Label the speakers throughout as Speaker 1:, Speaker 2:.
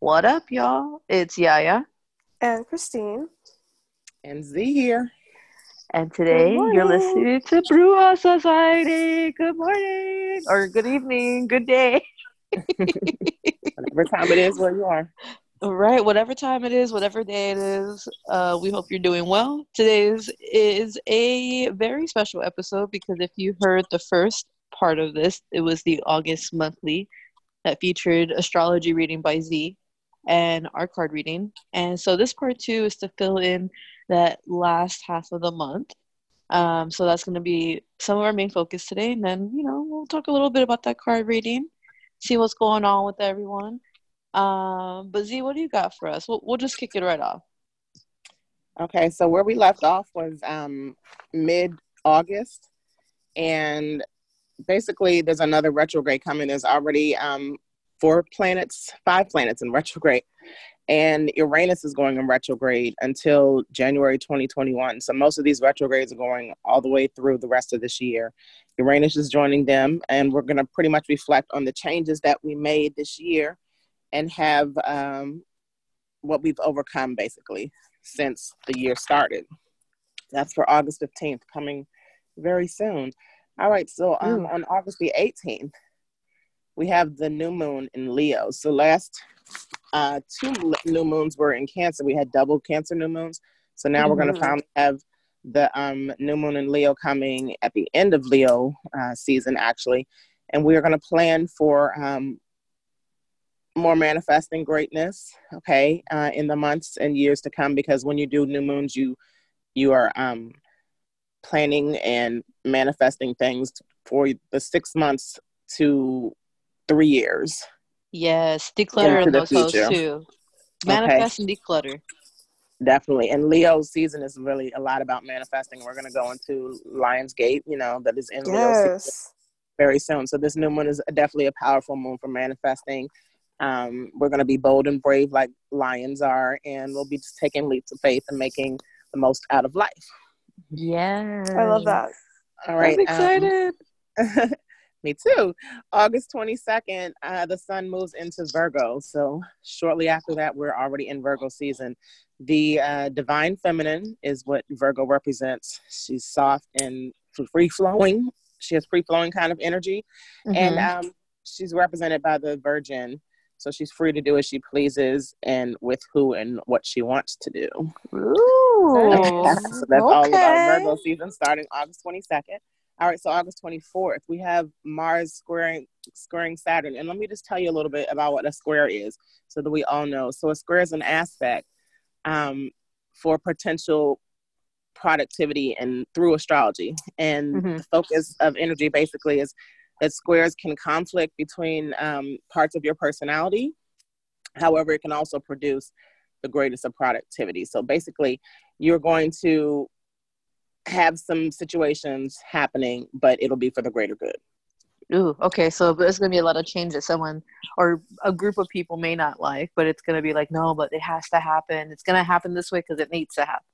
Speaker 1: What up, y'all? It's Yaya.
Speaker 2: And Christine.
Speaker 3: And Z here.
Speaker 1: And today you're listening to Bruja Society. Good morning, or good evening, good day.
Speaker 3: whatever time it is where you are.
Speaker 1: Right, whatever time it is, whatever day it is, uh, we hope you're doing well. Today's is a very special episode because if you heard the first part of this, it was the August monthly that featured astrology reading by Z and our card reading. And so this part two is to fill in that last half of the month. Um, so that's going to be some of our main focus today. And then, you know, we'll talk a little bit about that card reading, see what's going on with everyone. Um, but Z, what do you got for us? We'll, we'll just kick it right off.
Speaker 3: Okay, so where we left off was um, mid August. And basically, there's another retrograde coming. There's already um, four planets, five planets in retrograde. And Uranus is going in retrograde until January 2021. So most of these retrogrades are going all the way through the rest of this year. Uranus is joining them, and we're going to pretty much reflect on the changes that we made this year and have um, what we've overcome basically since the year started. That's for August 15th, coming very soon. All right, so um, on August the 18th, we have the new moon in Leo. So last uh, two new moons were in Cancer. We had double Cancer new moons. So now mm-hmm. we're going to finally have the um, new moon in Leo coming at the end of Leo uh, season, actually. And we are going to plan for um, more manifesting greatness, okay, uh, in the months and years to come. Because when you do new moons, you you are um, planning and manifesting things for the six months to three years.
Speaker 1: Yes, declutter in those future. too. Manifest okay. and declutter.
Speaker 3: Definitely. And Leo's season is really a lot about manifesting. We're going to go into Lionsgate, you know, that is in yes. Leo season very soon. So this new moon is definitely a powerful moon for manifesting. Um, we're going to be bold and brave like lions are, and we'll be just taking leaps of faith and making the most out of life.
Speaker 1: Yeah,
Speaker 2: I love that.
Speaker 3: All right,
Speaker 1: I'm excited.
Speaker 3: Um, Me too. August 22nd, uh, the sun moves into Virgo. So shortly after that, we're already in Virgo season. The uh, divine feminine is what Virgo represents. She's soft and free flowing. She has free flowing kind of energy. Mm-hmm. And um, she's represented by the Virgin. So she's free to do as she pleases and with who and what she wants to do.
Speaker 1: Ooh,
Speaker 3: so that's okay. all about Virgo season starting August 22nd. All right, so August 24th, we have Mars squaring squaring Saturn. And let me just tell you a little bit about what a square is so that we all know. So a square is an aspect um, for potential productivity and through astrology. And mm-hmm. the focus of energy basically is that squares can conflict between um, parts of your personality. However, it can also produce the greatest of productivity. So basically, you're going to have some situations happening, but it'll be for the greater good.
Speaker 1: Ooh, okay. So there's gonna be a lot of change that someone or a group of people may not like, but it's gonna be like, no, but it has to happen. It's gonna happen this way because it needs to happen.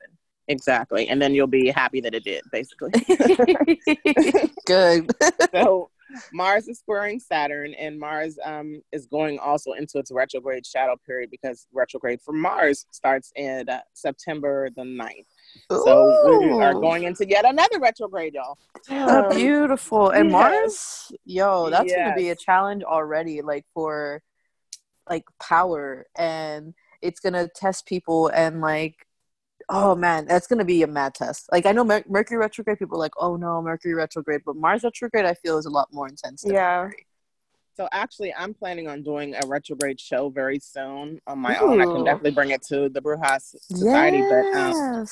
Speaker 3: Exactly, and then you'll be happy that it did. Basically,
Speaker 1: good.
Speaker 3: so Mars is squaring Saturn, and Mars um, is going also into its retrograde shadow period because retrograde for Mars starts in uh, September the 9th. So we are going into yet another retrograde, y'all.
Speaker 1: Oh, beautiful. And yes. Mars, yo, that's yes. gonna be a challenge already, like for like power and it's gonna test people and like oh man that's gonna be a mad test like i know Mer- mercury retrograde people are like oh no mercury retrograde but mars retrograde i feel is a lot more intense yeah mercury.
Speaker 3: So actually i'm planning on doing a retrograde show very soon on my Ooh. own i can definitely bring it to the brujas society yes. but um,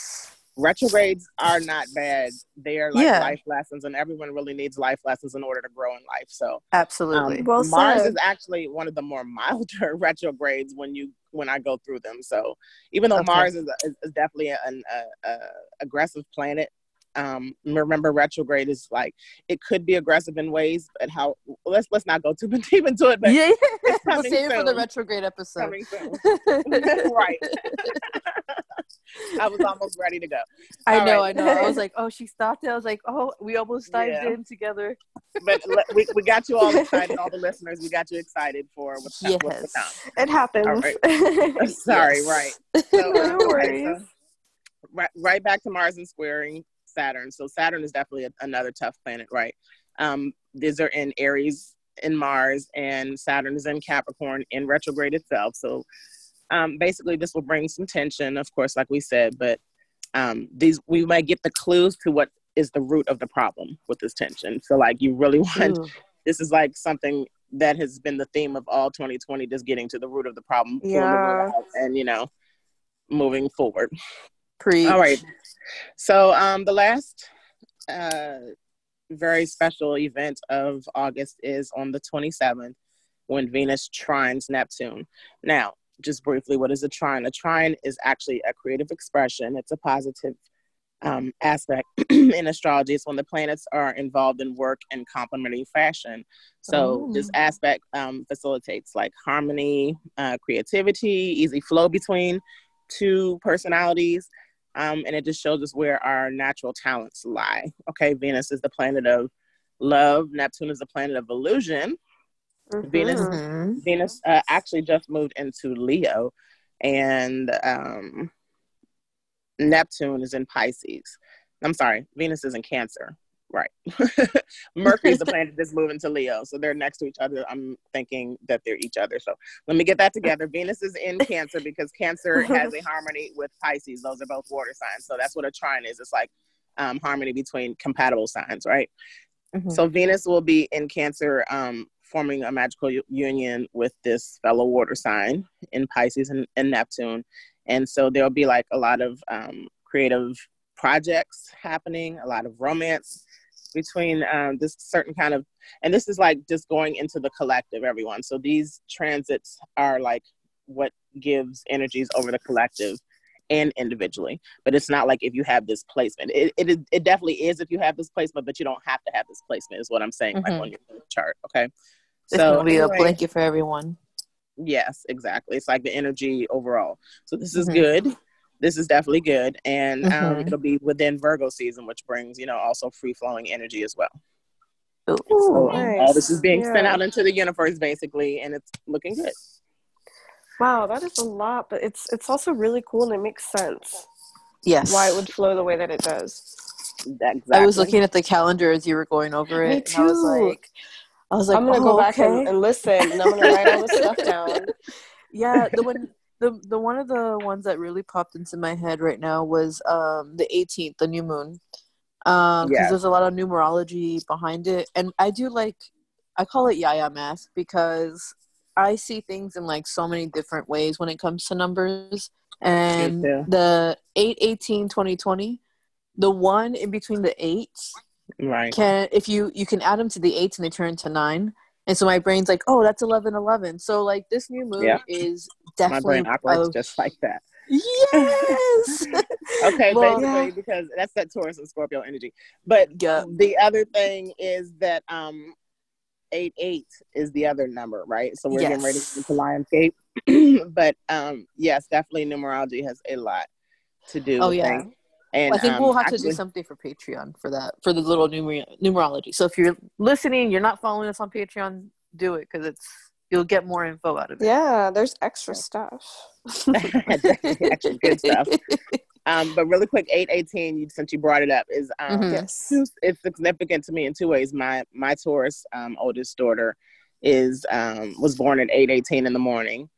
Speaker 3: retrogrades are not bad. They are like yeah. life lessons, and everyone really needs life lessons in order to grow in life. So
Speaker 1: absolutely,
Speaker 3: um, well Mars said. is actually one of the more milder retrogrades when you when I go through them. So even though okay. Mars is, is, is definitely an a, a aggressive planet, um, remember retrograde is like it could be aggressive in ways, but how let's let's not go too deep into it. But
Speaker 1: yeah, we'll save it for the retrograde episode.
Speaker 3: right. I was almost ready to go.
Speaker 1: I All know, right. I know. I was like, oh, she stopped it. I was like, oh, we almost dived yeah. in together.
Speaker 3: but we, we got you all excited, all the listeners. We got you excited for what's, yes. what's to come.
Speaker 2: It happens.
Speaker 3: Right. Sorry, right. So, no worries. So, right, right back to Mars and squaring Saturn. So Saturn is definitely a, another tough planet, right? Um, these are in Aries in Mars, and Saturn is in Capricorn in retrograde itself. So um, basically, this will bring some tension, of course, like we said, but um, these we might get the clues to what is the root of the problem with this tension. So, like, you really want Ooh. this is like something that has been the theme of all 2020, just getting to the root of the problem,
Speaker 2: yeah.
Speaker 3: and you know, moving forward.
Speaker 1: Pre.
Speaker 3: All right. So, um, the last uh, very special event of August is on the 27th when Venus trines Neptune. Now, just briefly, what is a trine? A trine is actually a creative expression. It's a positive um, aspect in astrology. It's when the planets are involved in work in complementary fashion. So oh. this aspect um, facilitates like harmony, uh, creativity, easy flow between two personalities. Um, and it just shows us where our natural talents lie. Okay, Venus is the planet of love. Neptune is the planet of illusion. Mm-hmm. Venus. Venus uh, actually just moved into Leo, and um, Neptune is in Pisces. I'm sorry, Venus is in Cancer. Right. Mercury is the planet that's moving to Leo. So they're next to each other. I'm thinking that they're each other. So let me get that together. Venus is in Cancer because Cancer has a harmony with Pisces. Those are both water signs. So that's what a trine is. It's like um, harmony between compatible signs, right? Mm-hmm. So Venus will be in Cancer um, forming a magical union with this fellow water sign in Pisces and, and Neptune. And so there'll be like a lot of um, creative projects happening, a lot of romance between um, this certain kind of, and this is like just going into the collective, everyone. So these transits are like what gives energies over the collective and individually. But it's not like if you have this placement. It, it, it definitely is if you have this placement, but you don't have to have this placement, is what I'm saying, mm-hmm. like on your chart. Okay.
Speaker 1: It's so, gonna be anyway, a blanket for everyone.
Speaker 3: Yes, exactly. It's like the energy overall. So this is mm-hmm. good. This is definitely good, and um, mm-hmm. it'll be within Virgo season, which brings you know also free flowing energy as well. Ooh, so nice. all this is being yeah. sent out into the universe basically, and it's looking good.
Speaker 2: Wow, that is a lot, but it's it's also really cool and it makes sense.
Speaker 1: Yes,
Speaker 2: why it would flow the way that it does.
Speaker 3: Exactly.
Speaker 1: I was looking at the calendar as you were going over it.
Speaker 2: Me too.
Speaker 1: I was like, I was like,
Speaker 2: I'm gonna
Speaker 1: oh,
Speaker 2: go back okay. and, and, listen, and I'm gonna write all the stuff down.
Speaker 1: Yeah, the one, the the one of the ones that really popped into my head right now was um the 18th, the new moon, because um, yeah. there's a lot of numerology behind it, and I do like, I call it Yaya math because I see things in like so many different ways when it comes to numbers, and the 8 18 2020 the one in between the eights
Speaker 3: Right.
Speaker 1: Can if you you can add them to the eights and they turn to nine. And so my brain's like, oh, that's 11 11. So, like, this new moon yeah. is definitely.
Speaker 3: My brain operates just like that.
Speaker 1: Yes.
Speaker 3: okay, well, basically, yeah. because that's that Taurus and Scorpio energy. But yeah. the other thing is that um, 8 8 is the other number, right? So we're yes. getting ready to Lionsgate. but um, yes, definitely numerology has a lot to do
Speaker 1: oh, yeah. Things.
Speaker 3: And
Speaker 1: I think um, we'll have actually, to do something for Patreon for that for the little numer- numerology. So if you're listening, you're not following us on Patreon, do it because it's you'll get more info out of it.
Speaker 2: Yeah, there's extra stuff.
Speaker 3: extra good stuff. Um, but really quick, eight eighteen. Since you brought it up, is um, mm-hmm. yes, it's significant to me in two ways. My my Taurus um, oldest daughter is um, was born at eight eighteen in the morning,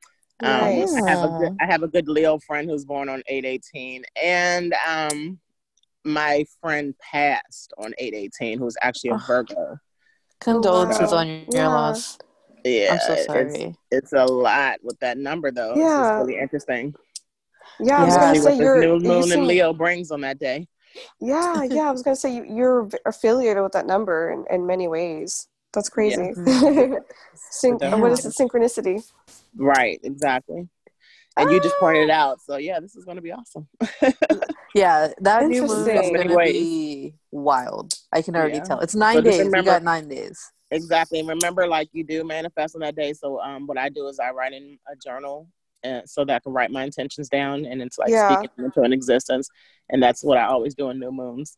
Speaker 3: um, nice. I have a good, I have a good Leo friend who's born on eight eighteen, and um, my friend passed on eight eighteen, who's actually a Virgo.
Speaker 1: Condolences on your yeah. loss.
Speaker 3: Yeah, I'm so sorry. It's, it's, a lot with that number, though. Yeah, it's really interesting.
Speaker 2: Yeah, I was gonna say you're
Speaker 3: new moon you and Leo brings on that day.
Speaker 2: Yeah, yeah, I was gonna say you, are affiliated with that number in, in many ways. That's crazy. Yeah. Mm-hmm. Syn- what is the synchronicity?
Speaker 3: Right, exactly. And you just pointed it out. So yeah, this is going to be awesome.
Speaker 1: yeah, that new moon is going to be wild. I can already yeah. tell. It's nine so days. Remember, we got nine days.
Speaker 3: Exactly. And remember, like you do manifest on that day. So um, what I do is I write in a journal and so that I can write my intentions down and it's like yeah. speaking into an existence. And that's what I always do in new moons.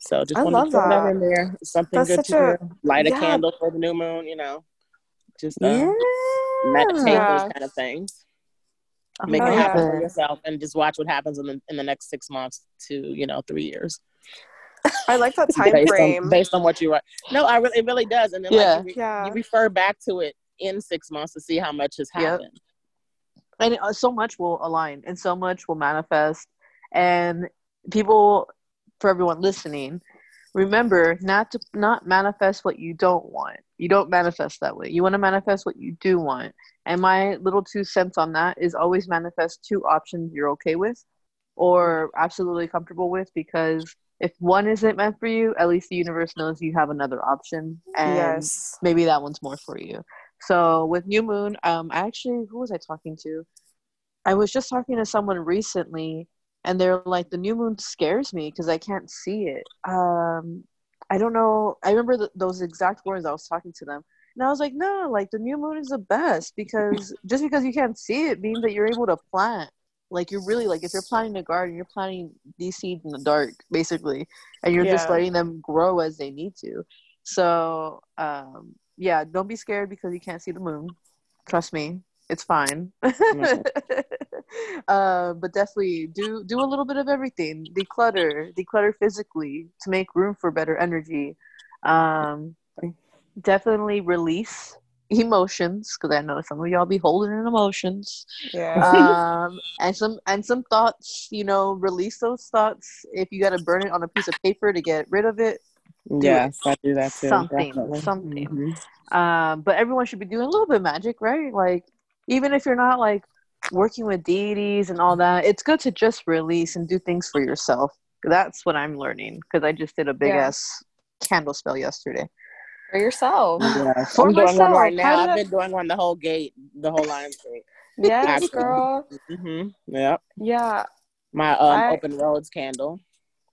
Speaker 3: So just I wanted to put that in there. Something That's good to a, do. Light yeah. a candle for the new moon, you know. Just uh, yeah. meditate those kind of things. Make oh, it happen for yourself and just watch what happens in the in the next six months to, you know, three years.
Speaker 2: I like that time
Speaker 3: based
Speaker 2: frame.
Speaker 3: On, based on what you are. No, I really it really does. And then yeah. like you, re- yeah. you refer back to it in six months to see how much has happened. Yep.
Speaker 1: And uh, so much will align and so much will manifest. And people for everyone listening, remember not to not manifest what you don't want. You don't manifest that way. You want to manifest what you do want. And my little two cents on that is always manifest two options you're okay with or absolutely comfortable with because if one isn't meant for you, at least the universe knows you have another option and yes. maybe that one's more for you. So with New Moon, um I actually who was I talking to? I was just talking to someone recently and they're like the new moon scares me because i can't see it um i don't know i remember the, those exact words i was talking to them and i was like no like the new moon is the best because just because you can't see it means that you're able to plant like you're really like if you're planting a garden you're planting these seeds in the dark basically and you're yeah. just letting them grow as they need to so um yeah don't be scared because you can't see the moon trust me it's fine. Uh, but definitely do do a little bit of everything. Declutter, declutter physically to make room for better energy. Um, definitely release emotions because I know some of y'all be holding in emotions. Yeah. Um, and some and some thoughts. You know, release those thoughts. If you got to burn it on a piece of paper to get rid of it.
Speaker 3: Yes, it. I do that too.
Speaker 1: Something, definitely. something. Mm-hmm. Um, but everyone should be doing a little bit of magic, right? Like even if you're not like working with deities and all that, it's good to just release and do things for yourself. That's what I'm learning because I just did a big yeah. ass candle spell yesterday.
Speaker 2: For yourself.
Speaker 3: Yeah, for I'm myself. doing one right now. I've been doing one the whole gate, the whole Lionsgate.
Speaker 2: Yes, girl.
Speaker 3: Mm-hmm. Yep.
Speaker 2: Yeah.
Speaker 3: My um, I... open roads candle.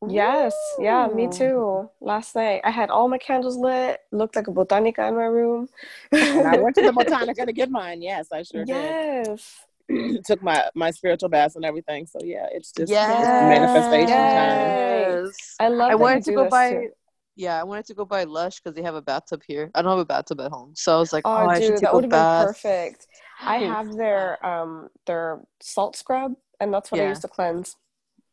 Speaker 2: Yes, yeah, me too. Last night I had all my candles lit. Looked like a botanica in my room.
Speaker 3: and I went to the botanica to get mine. Yes, I sure
Speaker 2: yes. did.
Speaker 3: Yes. Took my my spiritual baths and everything. So yeah, it's just yes. manifestation
Speaker 1: yes. time. I love. I wanted to go buy. Too. Yeah, I wanted to go buy Lush because they have a bathtub here. I don't have a bathtub at home, so I was like, "Oh, oh I should take that would have been
Speaker 2: perfect." I have their um their salt scrub, and that's what yeah. I use to cleanse.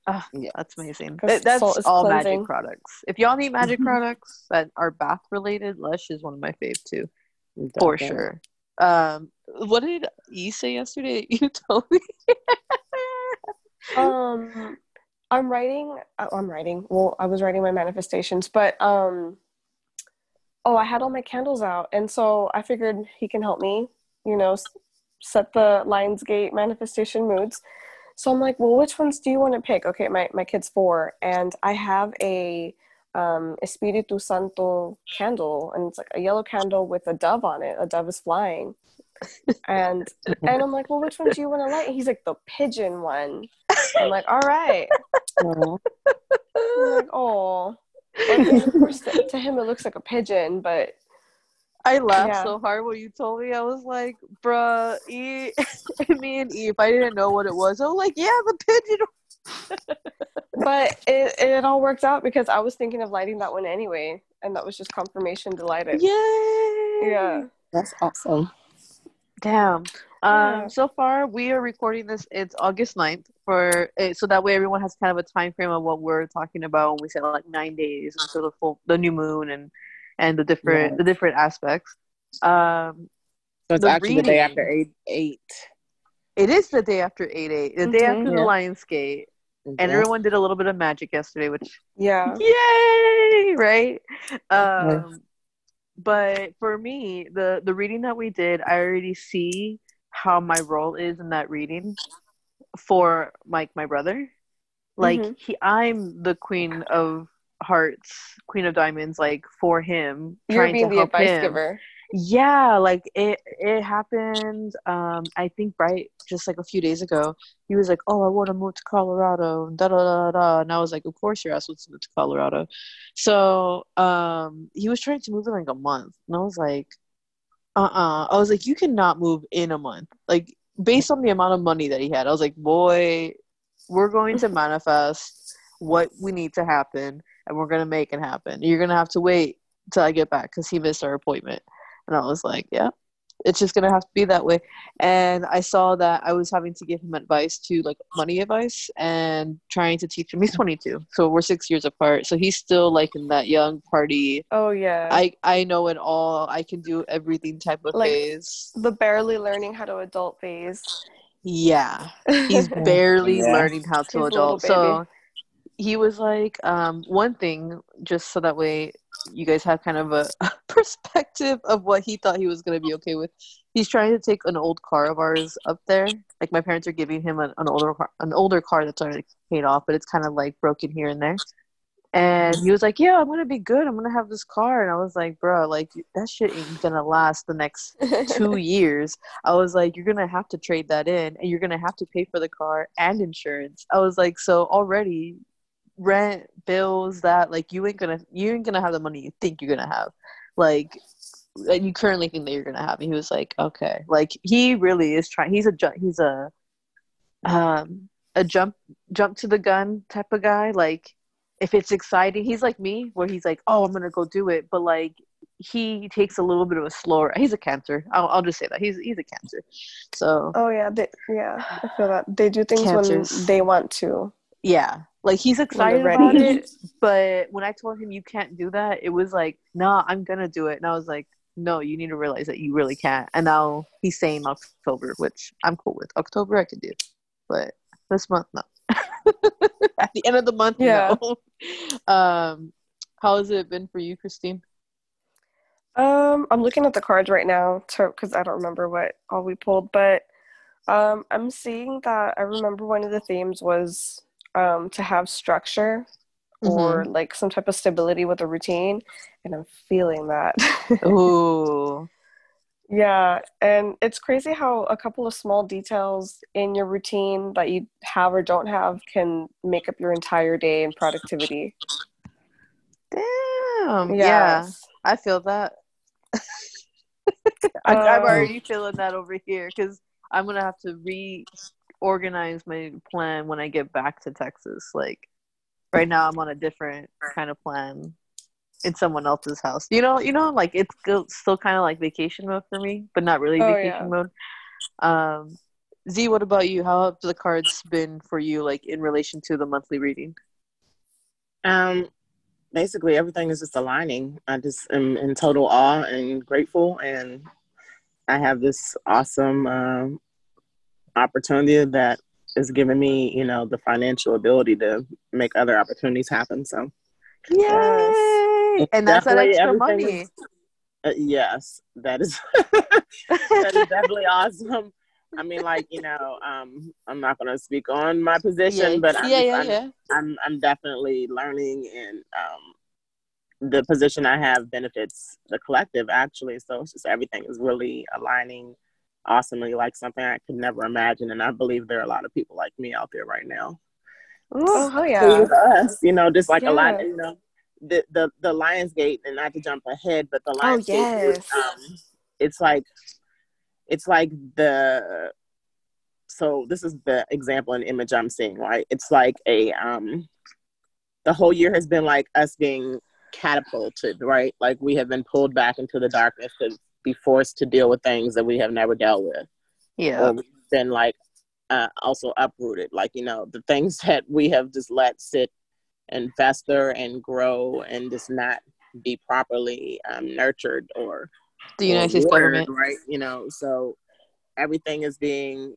Speaker 1: Oh, yeah, that's amazing. that's all cleansing. magic products. If y'all need magic mm-hmm. products that are bath related, Lush is one of my fave too, for sure. Um, what did you say yesterday? You told me.
Speaker 2: um, I'm writing. Uh, I'm writing. Well, I was writing my manifestations, but um, oh, I had all my candles out, and so I figured he can help me. You know, set the Lionsgate manifestation moods. So I'm like, well, which ones do you want to pick? Okay, my, my kid's four, and I have a um, Espiritu Santo candle, and it's like a yellow candle with a dove on it. A dove is flying. And and I'm like, well, which one do you want to light? And he's like, the pigeon one. I'm like, all right. I'm like, oh. of course, to him it looks like a pigeon, but
Speaker 1: I laughed yeah. so hard when you told me. I was like, bruh, E, me and Eve, I didn't know what it was. I was like, yeah, the pigeon.
Speaker 2: but it, it all worked out because I was thinking of lighting that one anyway. And that was just confirmation to light.
Speaker 1: Yay!
Speaker 2: Yeah.
Speaker 3: That's awesome.
Speaker 1: Damn. Yeah. Um, so far, we are recording this. It's August 9th for eh, so that way everyone has kind of a time frame of what we're talking about when we say like nine days until the full the new moon and and the different yes. the different aspects. Um,
Speaker 3: so it's actually reading, the day after eight eight.
Speaker 1: It is the day after eight eight. The mm-hmm, day after yeah. the Lionsgate. And everyone did a little bit of magic yesterday, which
Speaker 2: yeah,
Speaker 1: yay, right? Um, but for me, the the reading that we did, I already see how my role is in that reading for Mike, my brother. Like mm-hmm. he, I'm the queen of hearts, queen of diamonds, like for him.
Speaker 2: You're being the advice him. giver.
Speaker 1: Yeah, like it it happened um I think right just like a few days ago. He was like, Oh, I wanna move to Colorado and da da da da and I was like, Of course your ass wants to move to Colorado. So um he was trying to move in like a month and I was like, uh uh-uh. uh I was like, You cannot move in a month. Like based on the amount of money that he had, I was like, Boy, we're going to manifest what we need to happen and we're gonna make it happen. You're gonna have to wait till I get back because he missed our appointment." And I was like, "Yeah, it's just gonna have to be that way. And i saw that i was having to give him advice to like money advice and trying to teach him. He's 22 so we're six years apart. So he's still like in that young party.
Speaker 2: Oh yeah.
Speaker 1: I i know it all. I can do everything type of
Speaker 2: Like,
Speaker 1: phase.
Speaker 2: the barely learning how to adult phase.
Speaker 1: Yeah. He's barely
Speaker 3: Yeah.
Speaker 1: learning how to
Speaker 2: a little
Speaker 1: adult. So he was like um, one thing just so that way you guys have kind of a perspective of what he thought he was going to be okay with. He's trying to take an old car of ours up there. Like my parents are giving him an, an older car an older car that's already paid off but it's kind of like broken here and there. And he was like yeah i'm gonna be good. I'm gonna have this car. And i was like bro like that shit ain't gonna last the next two years. I was like, you're gonna have to trade that in, and you're gonna have to pay for the car and insurance. I was like, so already rent, bills, that like you ain't gonna you ain't gonna have the money you think you're gonna have, like that you currently think that you're gonna have. And he was like, okay, like he really is trying. He's a he's a um a jump jump to the gun type of guy. Like if it's exciting, he's like me, where he's like, oh, I'm gonna go do it, but like he takes a little bit of a slower. He's a cancer. I'll, I'll just say that he's he's a cancer. So
Speaker 2: oh yeah they, yeah i feel that they do things
Speaker 1: Cancers.
Speaker 2: when they want to
Speaker 1: yeah, like he's excited about it. But when I told him you can't do that, it was like, nah, I'm gonna do it. And I was like, no, you need to realize that you really can't. And now he's saying October, which I'm cool with. October I can do, but this month no. At the end of the month,
Speaker 2: Yeah.
Speaker 1: no. Um, how has it been for you, Christine?
Speaker 2: Um, I'm looking at the cards right now because I don't remember what all we pulled, but um, I'm seeing that I remember one of the themes was um, to have structure or like some type of stability with a routine, and I'm feeling that.
Speaker 1: Ooh.
Speaker 2: Yeah, and it's crazy how a couple of small details in your routine that you have or don't have can make up your entire day and productivity.
Speaker 1: Damn. Yeah, I feel that. I, I'm
Speaker 2: Um,
Speaker 1: already feeling that over here because I'm gonna have to reorganize my plan when I get back to Texas. Like right now, I'm on a different kind of plan in someone else's house. You know, you know, like it's still, still kind of like vacation mode for me, but not really
Speaker 2: Oh,
Speaker 1: vacation
Speaker 2: yeah.
Speaker 1: mode. Um, Z, what about you? How have the cards been for you, like in relation to the monthly reading?
Speaker 3: Um, basically everything is just aligning. I just am in total awe and grateful, and I have this awesome um, opportunity that is giving me, you know, the financial ability to make other opportunities happen. So,
Speaker 1: Yay! And that's that extra money.
Speaker 3: is- uh, yes, that is that is definitely awesome. I mean, like you know, um, I'm not going to speak on my position,
Speaker 1: yeah,
Speaker 3: but I'm,
Speaker 1: yeah, yeah,
Speaker 3: I'm,
Speaker 1: yeah.
Speaker 3: I'm I'm definitely learning, and um, the position I have benefits the collective actually. So it's just everything is really aligning awesomely, like something I could never imagine, and I believe there are a lot of people like me out there right now.
Speaker 2: Oh, hell yeah.
Speaker 3: with us, you know, just like a lot, you know, the the the Lionsgate, and not to jump ahead, but the Lion's Gate.
Speaker 2: Oh,
Speaker 3: Lionsgate,
Speaker 2: yes.
Speaker 3: um, it's like it's like the so this is the example and image I'm seeing, right? It's like a um the whole year has been like us being catapulted, right? Like we have been pulled back into the darkness to be forced to deal with things that we have never dealt with.
Speaker 1: Yeah.
Speaker 3: Or been like uh, also uprooted. Like, you know, the things that we have just let sit and fester and grow and just not be properly um, nurtured or
Speaker 1: the United States government.
Speaker 3: right? You know, so everything is being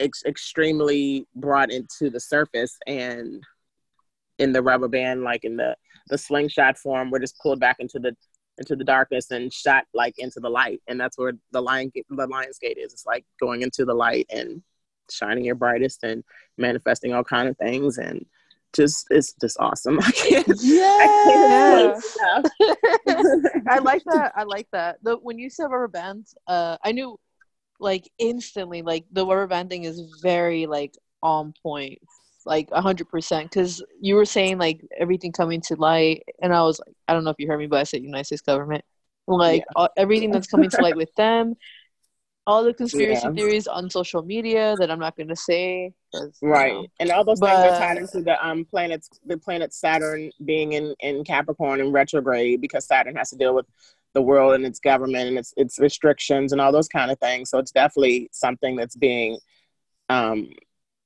Speaker 3: ex- extremely brought into the surface, and in the rubber band, like in the the slingshot form, we're just pulled back into the into the darkness and shot like into the light, and that's where the lion the lion's gate is. It's like going into the light and shining your brightest and manifesting all kind of things and just it's just awesome. I can't, I can't explain.
Speaker 1: I like that. I like that. The when you said rubber bands, uh, I knew like instantly like the rubber band thing is very like on point, like a hundred percent. Because you were saying like everything coming to light, and I was like, I don't know if you heard me, but I said United States government, like all, everything that's coming to light with them. all the conspiracy
Speaker 3: Yeah.
Speaker 1: theories on social media that I'm not going to say. 'cause, you
Speaker 3: Right,
Speaker 1: know.
Speaker 3: and all those
Speaker 1: But-
Speaker 3: things are tied into the um planets, the planet Saturn being in in Capricorn and retrograde because Saturn has to deal with the world and its government and its its restrictions and all those kind of things. So it's definitely something that's being um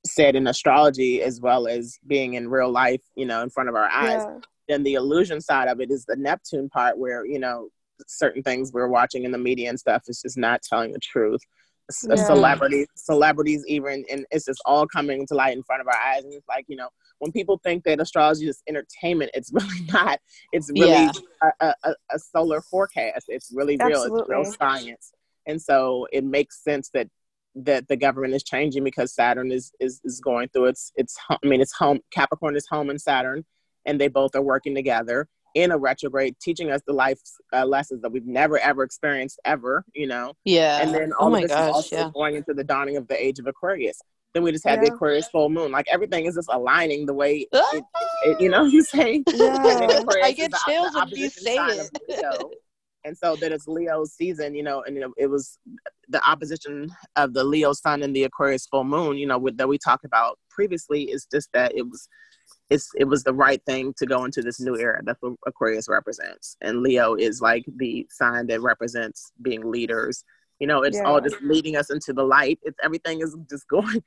Speaker 3: said in astrology as well as being in real life, you know, in front of our eyes.
Speaker 2: Yeah.
Speaker 3: Then the illusion side of it is the Neptune part where you know certain things we're watching in the media and stuff is just not telling the truth. S- uh,
Speaker 2: Yeah.
Speaker 3: Celebrities, celebrities, even, and it's just all coming to light in front of our eyes. And it's like you know, when people think that astrology is entertainment, it's really not. It's really
Speaker 1: Yeah.
Speaker 3: a, a, a solar forecast. It's really real. It's real science. And so it makes sense that that the government is changing because Saturn is is, is going through its its. I mean, it's home. Capricorn is home in Saturn, and they both are working together in a retrograde, teaching us the life uh, lessons that we've never ever experienced ever. You know,
Speaker 1: Yeah.
Speaker 3: and then
Speaker 1: oh
Speaker 3: all
Speaker 1: my
Speaker 3: of this is also
Speaker 1: yeah.
Speaker 3: going into the dawning of the age of Aquarius. Then we just had the Aquarius full moon. Like everything is just aligning the way it, it, you know. what I'm saying.
Speaker 2: Yeah.
Speaker 3: And
Speaker 1: I get chills
Speaker 3: the
Speaker 1: when you say it.
Speaker 3: and so that it's Leo's season, you know, and you know, it was the opposition of the Leo sun and the Aquarius full moon, you know, with, that we talked about previously is just that it was it's it was the right thing to go into this new era. That's what Aquarius represents. And Leo is like the sign that represents being leaders. You know, it's all just leading us into the light. It's everything is just going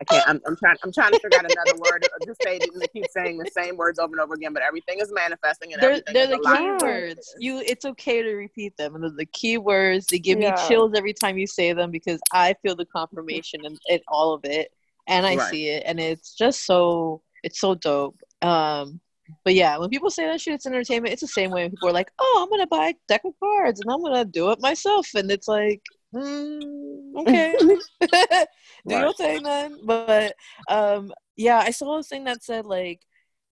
Speaker 3: I can't. I'm, I'm trying. I'm trying to figure out another word. Just say it keep saying the same words over and over again. But everything is manifesting, and
Speaker 1: They're, they're
Speaker 3: is
Speaker 1: the
Speaker 3: alive.
Speaker 1: key words. You, it's okay to repeat them, and they're the key words. They give
Speaker 2: Yeah.
Speaker 1: me chills every time you say them because I feel the confirmation in, in all of it, and I
Speaker 3: Right.
Speaker 1: see it, and it's just so it's so dope. Um, but yeah, when people say that shit, it's entertainment. It's the same way when people are like, "Oh, I'm gonna buy a deck of cards and I'm gonna do it myself," and it's like, mm, okay, do your thing then. But um, yeah, I saw a thing that said like,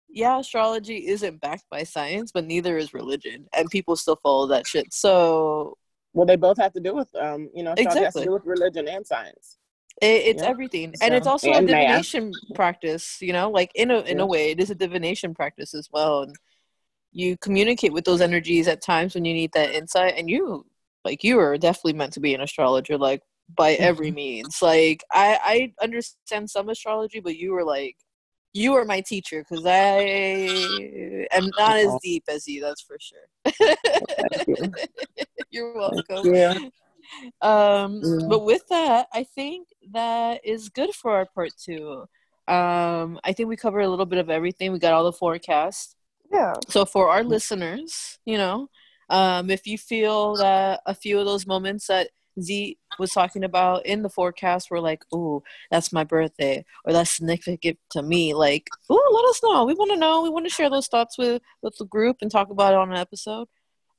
Speaker 1: yeah, astrology isn't backed by science, but neither is religion, and people still follow that shit. So
Speaker 3: Well, they both have to do with, um, you know, astrology has
Speaker 1: Exactly.
Speaker 3: to do with religion and science.
Speaker 1: it, it's
Speaker 3: Yeah.
Speaker 1: everything, and it's
Speaker 3: So-
Speaker 1: also a
Speaker 3: and math.
Speaker 1: divination practice. You know, like in a in
Speaker 3: Yeah.
Speaker 1: a way, it is a divination practice as well, and you communicate with those energies at times when you need that insight, and you like you are definitely meant to be an astrologer, like by every means. Like I I understand some astrology, but you were like you are my teacher because I am not as deep as you. That's for sure.
Speaker 3: You.
Speaker 1: You're welcome.
Speaker 3: Yeah.
Speaker 1: Um,
Speaker 3: Yeah.
Speaker 1: but with that, I think that is good for our part two. Um, I think we covered a little bit of everything. We got all the forecasts.
Speaker 2: Yeah.
Speaker 1: So for our listeners, you know, um, if you feel that a few of those moments that Z was talking about in the forecast were like, "Ooh, that's my birthday," or "That's significant to me," like, "Ooh, let us know. We want to know. We want to share those thoughts with with the group and talk about it on an episode."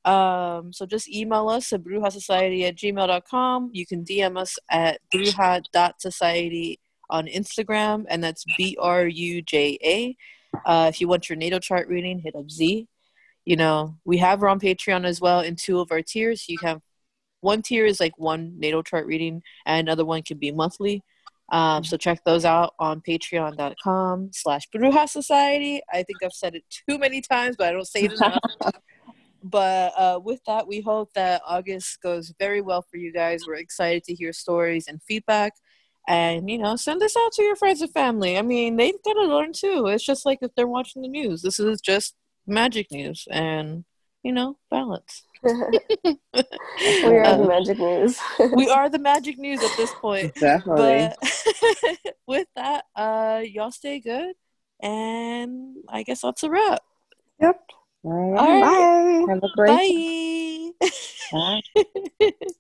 Speaker 1: Um, so just email us at brujasociety at gmail.com. You can DM us at bruja.society on Instagram, and that's B R U J A. Uh, if you want your natal chart reading, hit up Z. You know, we have her on Patreon as well in two of our tiers. You have one tier is like one natal chart reading, and another one can be monthly. Um, so check those out on patreon.com slash Bruja Society. I think I've said it too many times, but I don't say it enough. but uh, with that, we hope that August goes very well for you guys. We're excited to hear stories and feedback. And, you know, send this out to your friends and family. I mean, they've got to learn too. It's just like if they're watching the news, this is just magic news and, you know, balance.
Speaker 2: we are
Speaker 1: Uh,
Speaker 2: the magic news.
Speaker 1: we are the magic news at this point.
Speaker 3: Definitely.
Speaker 1: But with that, uh, y'all stay good. And I guess that's a wrap.
Speaker 2: yep.
Speaker 3: All
Speaker 1: All
Speaker 3: right.
Speaker 1: right.
Speaker 3: Have a great
Speaker 1: Bye.
Speaker 3: Bye.